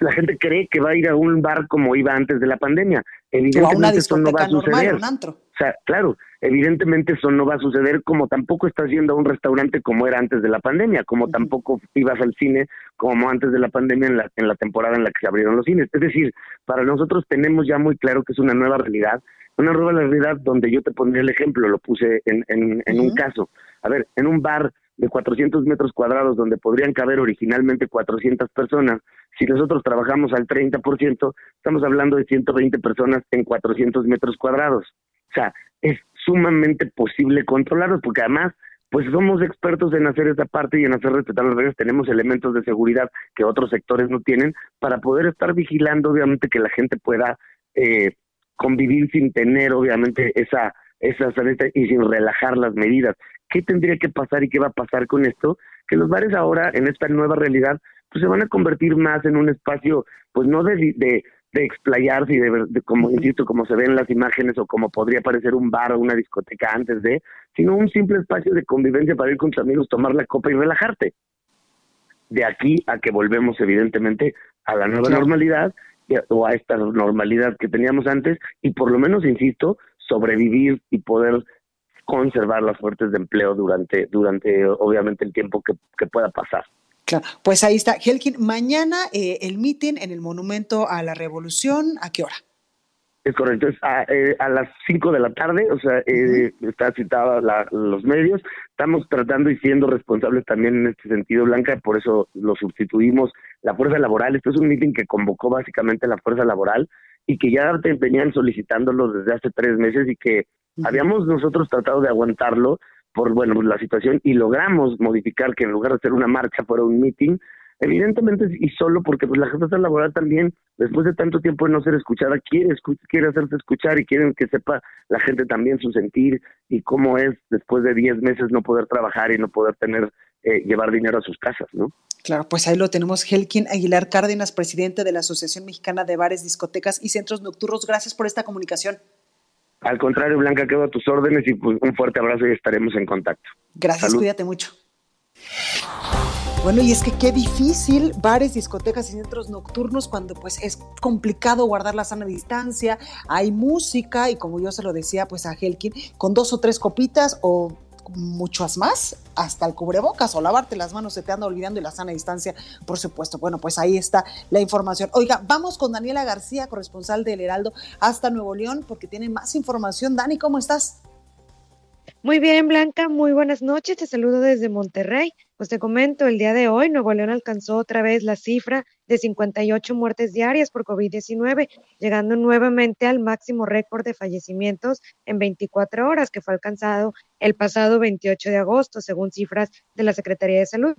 La gente cree que va a ir a un bar como iba antes de la pandemia. Evidentemente eso no va a suceder. o sea, claro, evidentemente eso no va a suceder como tampoco estás yendo a un restaurante como era antes de la pandemia, como tampoco ibas al cine como antes de la pandemia en la, en la temporada en la que se abrieron los cines. Es decir, para nosotros tenemos ya muy claro que es una nueva realidad, una nueva realidad donde yo te pondría el ejemplo, lo puse en, en, en un caso. A ver, en un bar de 400 metros cuadrados donde podrían caber originalmente 400 personas, si nosotros trabajamos al 30%, estamos hablando de 120 personas en 400 metros cuadrados. O sea, es sumamente posible controlarlos porque además pues somos expertos en hacer esa parte y en hacer respetar las reglas, tenemos elementos de seguridad que otros sectores no tienen para poder estar vigilando obviamente que la gente pueda eh, convivir sin tener obviamente esa esa y sin relajar las medidas. ¿Qué tendría que pasar y qué va a pasar con esto? Que los bares ahora, en esta nueva realidad, pues se van a convertir más en un espacio, pues no de, de, de explayarse y de, como insisto, como se ven las imágenes o como podría parecer un bar o una discoteca antes de, sino un simple espacio de convivencia para ir con tus amigos, tomar la copa y relajarte. De aquí a que volvemos, evidentemente, a la nueva normalidad o a esta normalidad que teníamos antes y por lo menos, insisto, sobrevivir y poder conservar las fuertes de empleo durante, durante obviamente el tiempo que, pueda pasar.
Claro, pues ahí está. Helkin, mañana eh, el meeting en el Monumento a la Revolución, ¿a qué hora?
Es correcto, es a, eh, las 5 de la tarde, o sea, eh, está citada los medios. Estamos tratando y siendo responsables también en este sentido, Blanca, por eso lo sustituimos. La fuerza laboral, esto es un meeting que convocó básicamente la fuerza laboral y que ya venían solicitándolo desde hace tres meses y que habíamos nosotros tratado de aguantarlo por bueno la situación y logramos modificar que en lugar de hacer una marcha fuera un meeting evidentemente y solo porque pues la jefa laboral también después de tanto tiempo de no ser escuchada quiere quiere hacerse escuchar y quieren que sepa la gente también su sentir y cómo es después de diez meses no poder trabajar y no poder tener eh, llevar dinero a sus casas no
Claro, pues ahí lo tenemos, Helkin Aguilar Cárdenas, presidente de la Asociación Mexicana de Bares, Discotecas y Centros Nocturnos. Gracias por esta comunicación.
Al contrario, Blanca, quedo a tus órdenes y pues un fuerte abrazo y estaremos en contacto.
Gracias, cuídate mucho. Bueno, y es que qué difícil bares, discotecas y centros nocturnos cuando pues es complicado guardar la sana distancia, hay música y como yo se lo decía pues a Helkin, con dos o tres copitas o muchas más, hasta el cubrebocas o lavarte las manos se te anda olvidando y la sana distancia, por supuesto. Bueno, pues ahí está la información. Oiga, vamos con Daniela García, corresponsal del Heraldo, hasta Nuevo León, porque tiene más información. Dani, ¿cómo estás?
Muy bien, Blanca, muy buenas noches. Te saludo desde Monterrey. Pues te comento, el día de hoy Nuevo León alcanzó otra vez la cifra de 58 muertes diarias por COVID-19, llegando nuevamente al máximo récord de fallecimientos en 24 horas que fue alcanzado el pasado 28 de agosto, según cifras de la Secretaría de Salud.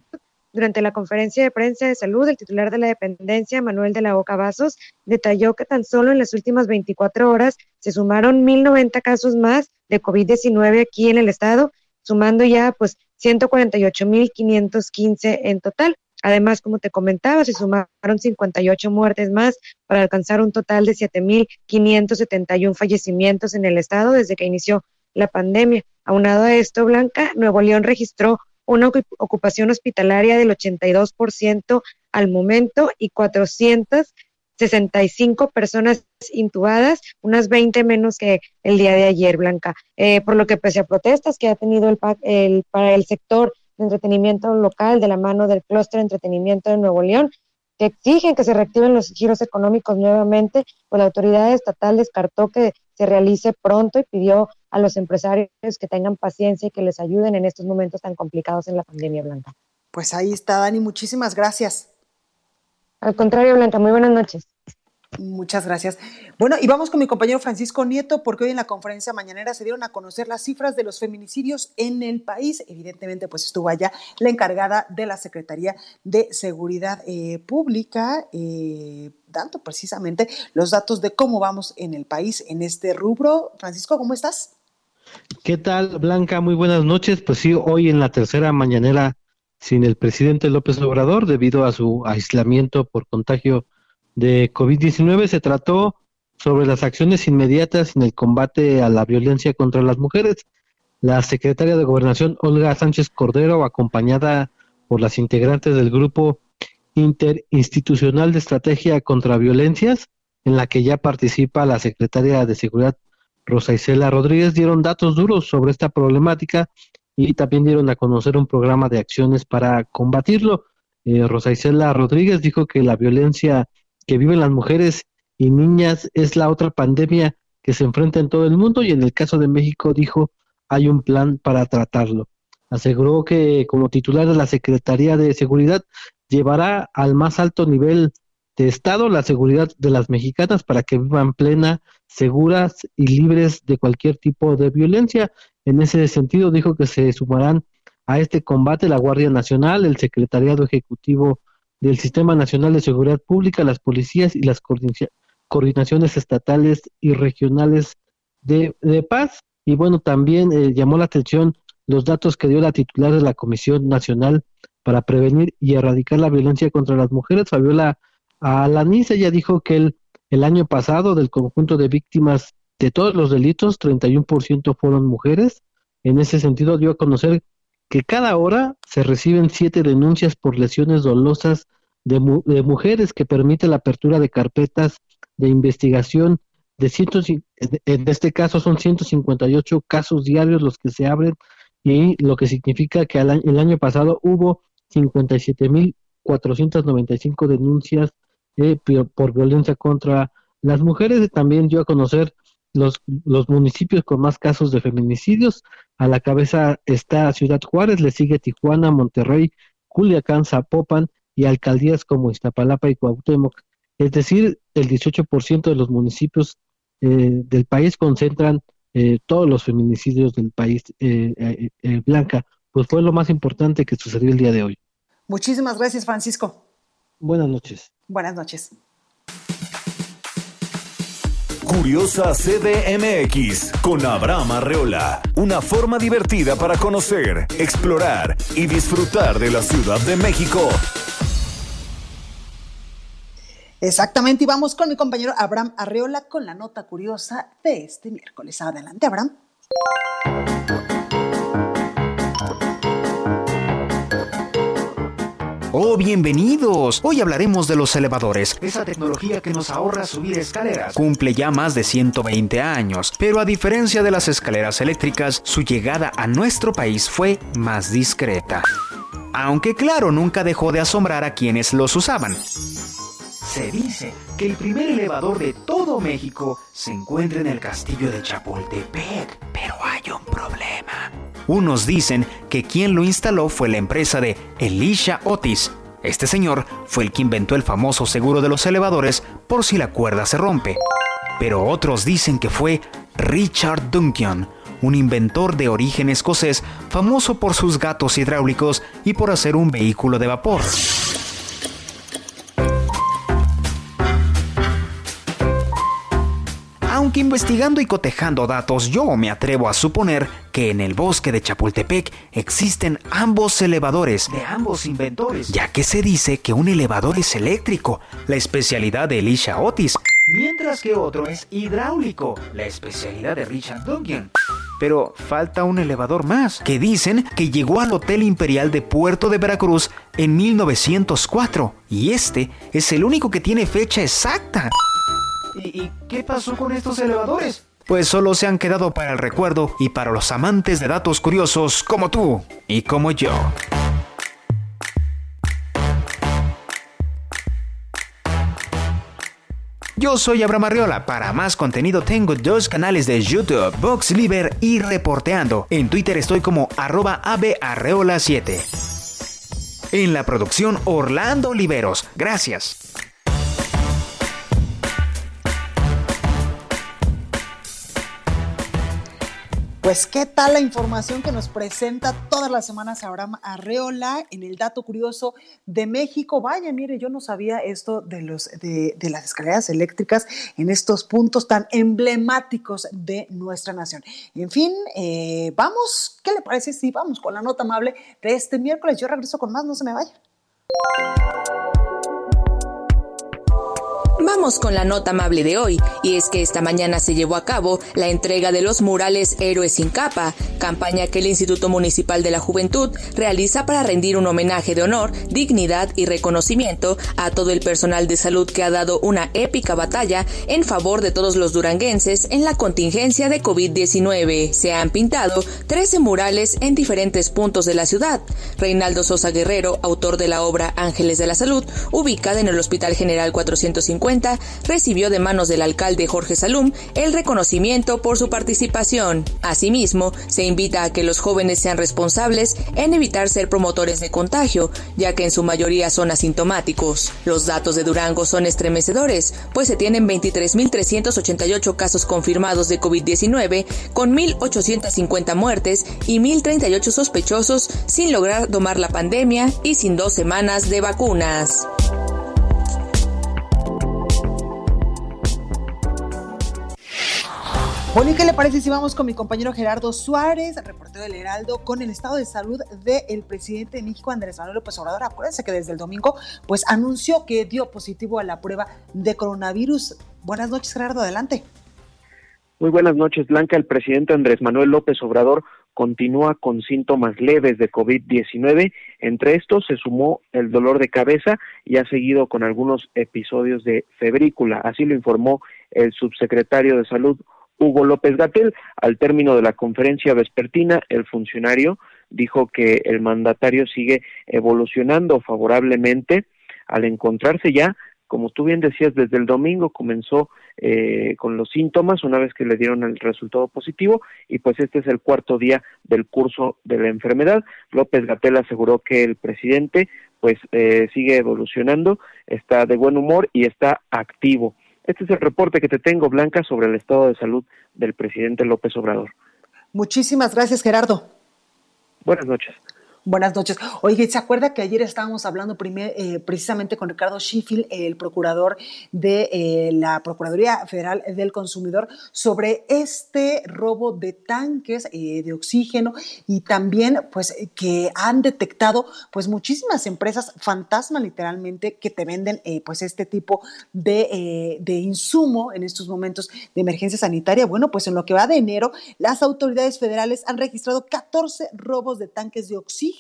Durante la conferencia de prensa de salud, el titular de la dependencia, Manuel de la Boca Vasos, detalló que tan solo en las últimas 24 horas se sumaron 1.090 casos más de COVID-19 aquí en el estado, sumando ya pues 148.515 en total. Además, como te comentaba, se sumaron 58 muertes más para alcanzar un total de 7.571 fallecimientos en el estado desde que inició la pandemia. Aunado a esto, Blanca, Nuevo León registró una ocupación hospitalaria del 82% al momento y 465 personas intubadas, unas 20 menos que el día de ayer, Blanca. Eh, por lo que pese a protestas que ha tenido el, el, para el sector de entretenimiento local de la mano del clúster de entretenimiento de Nuevo León, que exigen que se reactiven los giros económicos nuevamente, pues la autoridad estatal descartó que se realice pronto y pidió a los empresarios que tengan paciencia y que les ayuden en estos momentos tan complicados en la pandemia, Blanca.
Pues ahí está, Dani, muchísimas gracias.
Al contrario, Blanca, muy buenas noches.
Muchas gracias. Bueno, y vamos con mi compañero Francisco Nieto, porque hoy en la conferencia mañanera se dieron a conocer las cifras de los feminicidios en el país. Evidentemente, pues estuvo allá la encargada de la Secretaría de Seguridad eh, Pública, eh, dando precisamente los datos de cómo vamos en el país en este rubro. Francisco, ¿cómo estás?
¿Qué tal, Blanca? Muy buenas noches. Pues sí, hoy en la tercera mañanera sin el presidente López Obrador, debido a su aislamiento por contagio de COVID-19 se trató sobre las acciones inmediatas en el combate a la violencia contra las mujeres. La secretaria de Gobernación, Olga Sánchez Cordero, acompañada por las integrantes del Grupo Interinstitucional de Estrategia contra Violencias, en la que ya participa la secretaria de Seguridad, Rosa Isela Rodríguez, dieron datos duros sobre esta problemática y también dieron a conocer un programa de acciones para combatirlo. Eh, Rosa Isela Rodríguez dijo que la violencia que viven las mujeres y niñas es la otra pandemia que se enfrenta en todo el mundo y en el caso de México dijo hay un plan para tratarlo. Aseguró que como titular de la Secretaría de Seguridad llevará al más alto nivel de Estado la seguridad de las mexicanas para que vivan plena, seguras y libres de cualquier tipo de violencia. En ese sentido dijo que se sumarán a este combate la Guardia Nacional, el Secretariado Ejecutivo del Sistema Nacional de Seguridad Pública, las policías y las coordinaciones estatales y regionales de, paz. Y bueno, también eh, llamó la atención los datos que dio la titular de la Comisión Nacional para Prevenir y Erradicar la Violencia contra las Mujeres, Fabiola Alaniz. Ella dijo que el, el año pasado, del conjunto de víctimas de todos los delitos, 31% fueron mujeres. En ese sentido, dio a conocer que cada hora se reciben siete denuncias por lesiones dolosas de, mujeres que permite la apertura de carpetas de investigación de cientos, en este caso son 158 casos diarios los que se abren y lo que significa que el año pasado hubo 57.495 denuncias eh, por violencia contra las mujeres. También dio a conocer los, los municipios con más casos de feminicidios. A la cabeza está Ciudad Juárez, le sigue Tijuana, Monterrey, Culiacán, Zapopan y alcaldías como Iztapalapa y Cuauhtémoc. Es decir, el 18% de los municipios eh, del país concentran eh, todos los feminicidios del país. Eh, Blanca, pues fue lo más importante que sucedió el día de hoy.
Muchísimas gracias, Francisco.
Buenas noches.
Buenas noches.
Curiosa CDMX con Abraham Arreola. Una forma divertida para conocer, explorar y disfrutar de la Ciudad de México.
Exactamente, y vamos con mi compañero Abraham Arreola con la nota curiosa de este miércoles. Adelante, Abraham.
Oh, bienvenidos. Hoy hablaremos de los elevadores, esa tecnología que nos ahorra subir escaleras. Cumple ya más de 120 años, pero a diferencia de las escaleras eléctricas, su llegada a nuestro país fue más discreta. Aunque claro, nunca dejó de asombrar a quienes los usaban. Se dice que el primer elevador de todo México se encuentra en el castillo de Chapultepec, pero hay un problema. Unos dicen que quien lo instaló fue la empresa de Elisha Otis. Este señor fue el que inventó el famoso seguro de los elevadores por si la cuerda se rompe. Pero otros dicen que fue Richard Duncan, un inventor de origen escocés famoso por sus gatos hidráulicos y por hacer un vehículo de vapor. Aunque investigando y cotejando datos, yo me atrevo a suponer que en el bosque de Chapultepec existen ambos elevadores de ambos inventores, ya que se dice que un elevador es eléctrico, la especialidad de Elisha Otis, mientras que otro es hidráulico, la especialidad de Richard Duncan. Pero falta un elevador más, que dicen que llegó al Hotel Imperial de Puerto de Veracruz en 1904, y este es el único que tiene fecha exacta. ¿Y, qué pasó con estos elevadores? Pues solo se han quedado para el recuerdo y para los amantes de datos curiosos como tú y como yo. Yo soy Abraham Arriola. Para más contenido tengo dos canales de YouTube, VoxLiber y Reporteando. En Twitter estoy como arroba abarreola7. En la producción Orlando Oliveros. Gracias.
Pues qué tal la información que nos presenta todas las semanas Abraham Arreola en el dato curioso de México. Vaya, mire, yo no sabía esto de, los, de, las escaleras eléctricas en estos puntos tan emblemáticos de nuestra nación. En fin, eh, vamos, ¿qué le parece si vamos con la nota amable de este miércoles? Yo regreso con más, no se me vaya.
Vamos con la nota amable de hoy, y es que esta mañana se llevó a cabo la entrega de los murales Héroes sin capa, campaña que el Instituto Municipal de la Juventud realiza para rendir un homenaje de honor, dignidad y reconocimiento a todo el personal de salud que ha dado una épica batalla en favor de todos los duranguenses en la contingencia de COVID-19. Se han pintado 13 murales en diferentes puntos de la ciudad. Reinaldo Sosa Guerrero, autor de la obra Ángeles de la Salud, ubicada en el Hospital General 450, recibió de manos del alcalde Jorge Salum el reconocimiento por su participación. Asimismo, se invita a que los jóvenes sean responsables en evitar ser promotores de contagio, ya que en su mayoría son asintomáticos. Los datos de Durango son estremecedores, pues se tienen 23.388 casos confirmados de COVID-19, con 1.850 muertes y 1.038 sospechosos sin lograr domar la pandemia y sin dos semanas de vacunas.
Bueno, ¿y qué le parece si vamos con mi compañero Gerardo Suárez, reportero del Heraldo, con el estado de salud del presidente de México, Andrés Manuel López Obrador? Acuérdense que desde el domingo, pues anunció que dio positivo a la prueba de coronavirus. Buenas noches, Gerardo, adelante.
Muy buenas noches, Blanca. El presidente Andrés Manuel López Obrador continúa con síntomas leves de COVID-19. Entre estos se sumó el dolor de cabeza y ha seguido con algunos episodios de febrícula. Así lo informó el subsecretario de Salud, Hugo López Gatel. Al término de la conferencia vespertina, el funcionario dijo que el mandatario sigue evolucionando favorablemente al encontrarse ya, como tú bien decías, desde el domingo comenzó eh, con los síntomas una vez que le dieron el resultado positivo y pues este es el cuarto día del curso de la enfermedad. López Gatel aseguró que el presidente pues eh, sigue evolucionando, está de buen humor y está activo. Este es el reporte que te tengo, Blanca, sobre el estado de salud del presidente López Obrador.
Muchísimas gracias, Gerardo.
Buenas noches.
Buenas noches. Oye, ¿se acuerda que ayer estábamos hablando eh, precisamente con Ricardo Schiffel, el procurador de eh, la Procuraduría Federal del Consumidor, sobre este robo de tanques eh, de oxígeno y también, pues, que han detectado, pues, muchísimas empresas fantasma, literalmente, que te venden, pues, este tipo de insumo en estos momentos de emergencia sanitaria? Bueno, pues, en lo que va de enero, las autoridades federales han registrado 14 robos de tanques de oxígeno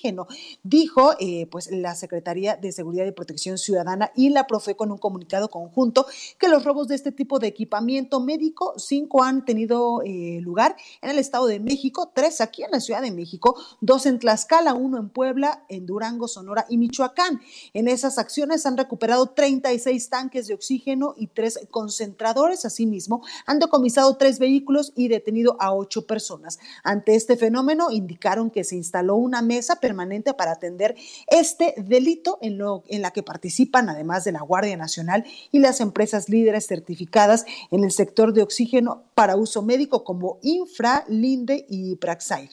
Dijo eh, pues la Secretaría de Seguridad y Protección Ciudadana y la Profe con un comunicado conjunto que los robos de este tipo de equipamiento médico, cinco han tenido eh, lugar en el Estado de México, tres aquí en la Ciudad de México, dos en Tlaxcala, uno en Puebla, en Durango, Sonora y Michoacán. En esas acciones han recuperado 36 tanques de oxígeno y tres concentradores. Asimismo, han decomisado tres vehículos y detenido a ocho personas. Ante este fenómeno, indicaron que se instaló una mesa permanente para atender este delito en, lo, en la que participan, además de la Guardia Nacional y las empresas líderes certificadas en el sector de oxígeno para uso médico como Infra, Linde y Praxair.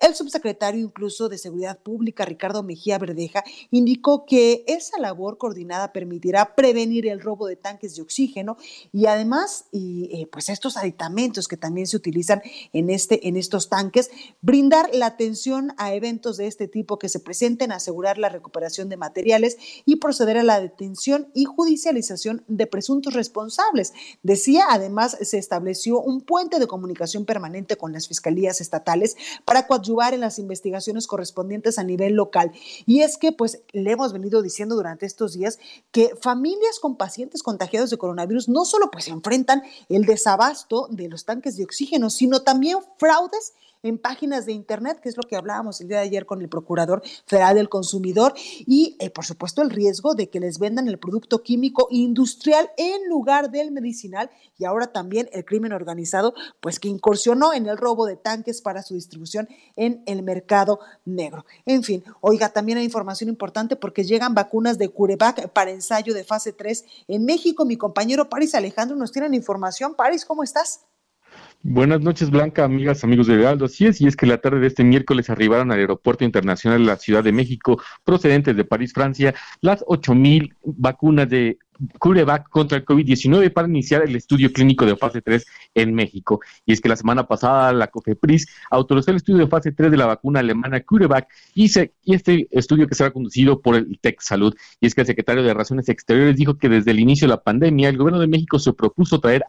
El subsecretario incluso de Seguridad Pública, Ricardo Mejía Verdeja, indicó que esa labor coordinada permitirá prevenir el robo de tanques de oxígeno y además, y, eh, pues estos aditamentos que también se utilizan en, este, en estos tanques, brindar la atención a eventos de este tipo que se presenten, asegurar la recuperación de materiales y proceder a la detención y judicialización de presuntos responsables. Decía, además, se estableció un puente de comunicación permanente con las fiscalías estatales para coadyuvar en las investigaciones correspondientes a nivel local. Y es que, pues, le hemos venido diciendo durante estos días que familias con pacientes contagiados de coronavirus no solo pues enfrentan el desabasto de los tanques de oxígeno, sino también fraudes en páginas de Internet, que es lo que hablábamos el día de ayer con el Procurador Federal del Consumidor, y eh, por supuesto el riesgo de que les vendan el producto químico industrial en lugar del medicinal y ahora también el crimen organizado, pues que incursionó en el robo de tanques para su distribución en el mercado negro. En fin, oiga, también hay información importante porque llegan vacunas de Curevac para ensayo de fase 3 en México. Mi compañero Paris Alejandro nos tiene la información. Paris, ¿cómo estás?
Buenas noches, Blanca, amigas, amigos de Heraldo. Así es, y es que la tarde de este miércoles arribaron al Aeropuerto Internacional de la Ciudad de México, procedentes de París, Francia, las 8.000 vacunas de CureVac contra el COVID-19 para iniciar el estudio clínico de fase 3 en México. Y es que la semana pasada la COFEPRIS autorizó el estudio de fase 3 de la vacuna alemana CureVac y, y este estudio que será conducido por el TEC Salud. Y es que el secretario de Relaciones Exteriores dijo que desde el inicio de la pandemia el gobierno de México se propuso traer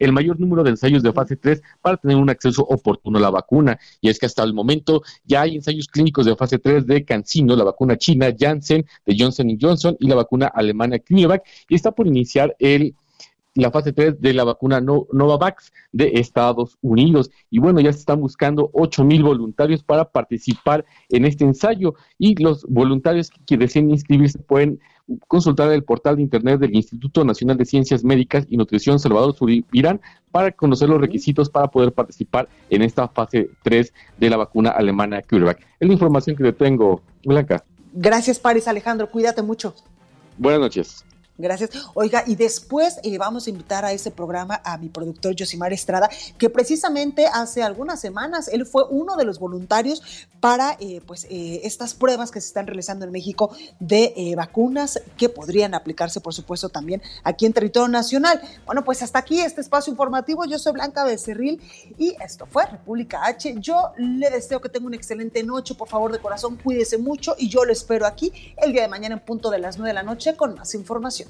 el mayor número de ensayos de fase 3 para tener un acceso oportuno a la vacuna. Y es que hasta el momento ya hay ensayos clínicos de fase 3 de CanSino, la vacuna china Janssen, de Johnson Johnson y la vacuna alemana CureVac, y está por iniciar el la fase 3 de la vacuna Novavax de Estados Unidos. Y bueno, ya se están buscando 8 mil voluntarios para participar en este ensayo y los voluntarios que deseen inscribirse pueden consultar el portal de internet del Instituto Nacional de Ciencias Médicas y Nutrición Salvador Subirán para conocer los requisitos para poder participar en esta fase 3 de la vacuna alemana CureVac. Es la información que le tengo, Blanca.
Gracias, Paris Alejandro. Cuídate mucho.
Buenas noches.
Gracias. Oiga, y después eh, vamos a invitar a ese programa a mi productor Josimar Estrada, que precisamente hace algunas semanas él fue uno de los voluntarios para eh, pues, eh, estas pruebas que se están realizando en México de vacunas que podrían aplicarse, por supuesto, también aquí en territorio nacional. Bueno, pues hasta aquí este espacio informativo. Yo soy Blanca Becerril y esto fue República H. Yo le deseo que tenga una excelente noche. Por favor, de corazón, cuídese mucho y yo lo espero aquí el día de mañana en punto de las 9 de la noche con más información.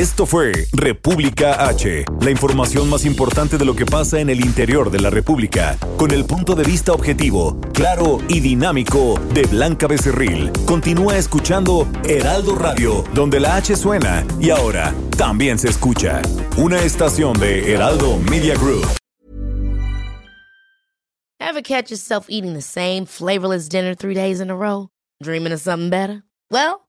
Esto fue República H, la información más importante de lo que pasa en el interior de la República, con el punto de vista objetivo, claro y dinámico de Blanca Becerril. Continúa escuchando Heraldo Radio, donde la H suena y ahora también se escucha. Una estación de Heraldo Media Group.
Ever catch yourself eating the same flavorless dinner three days in a row? Dreaming of something better? Well,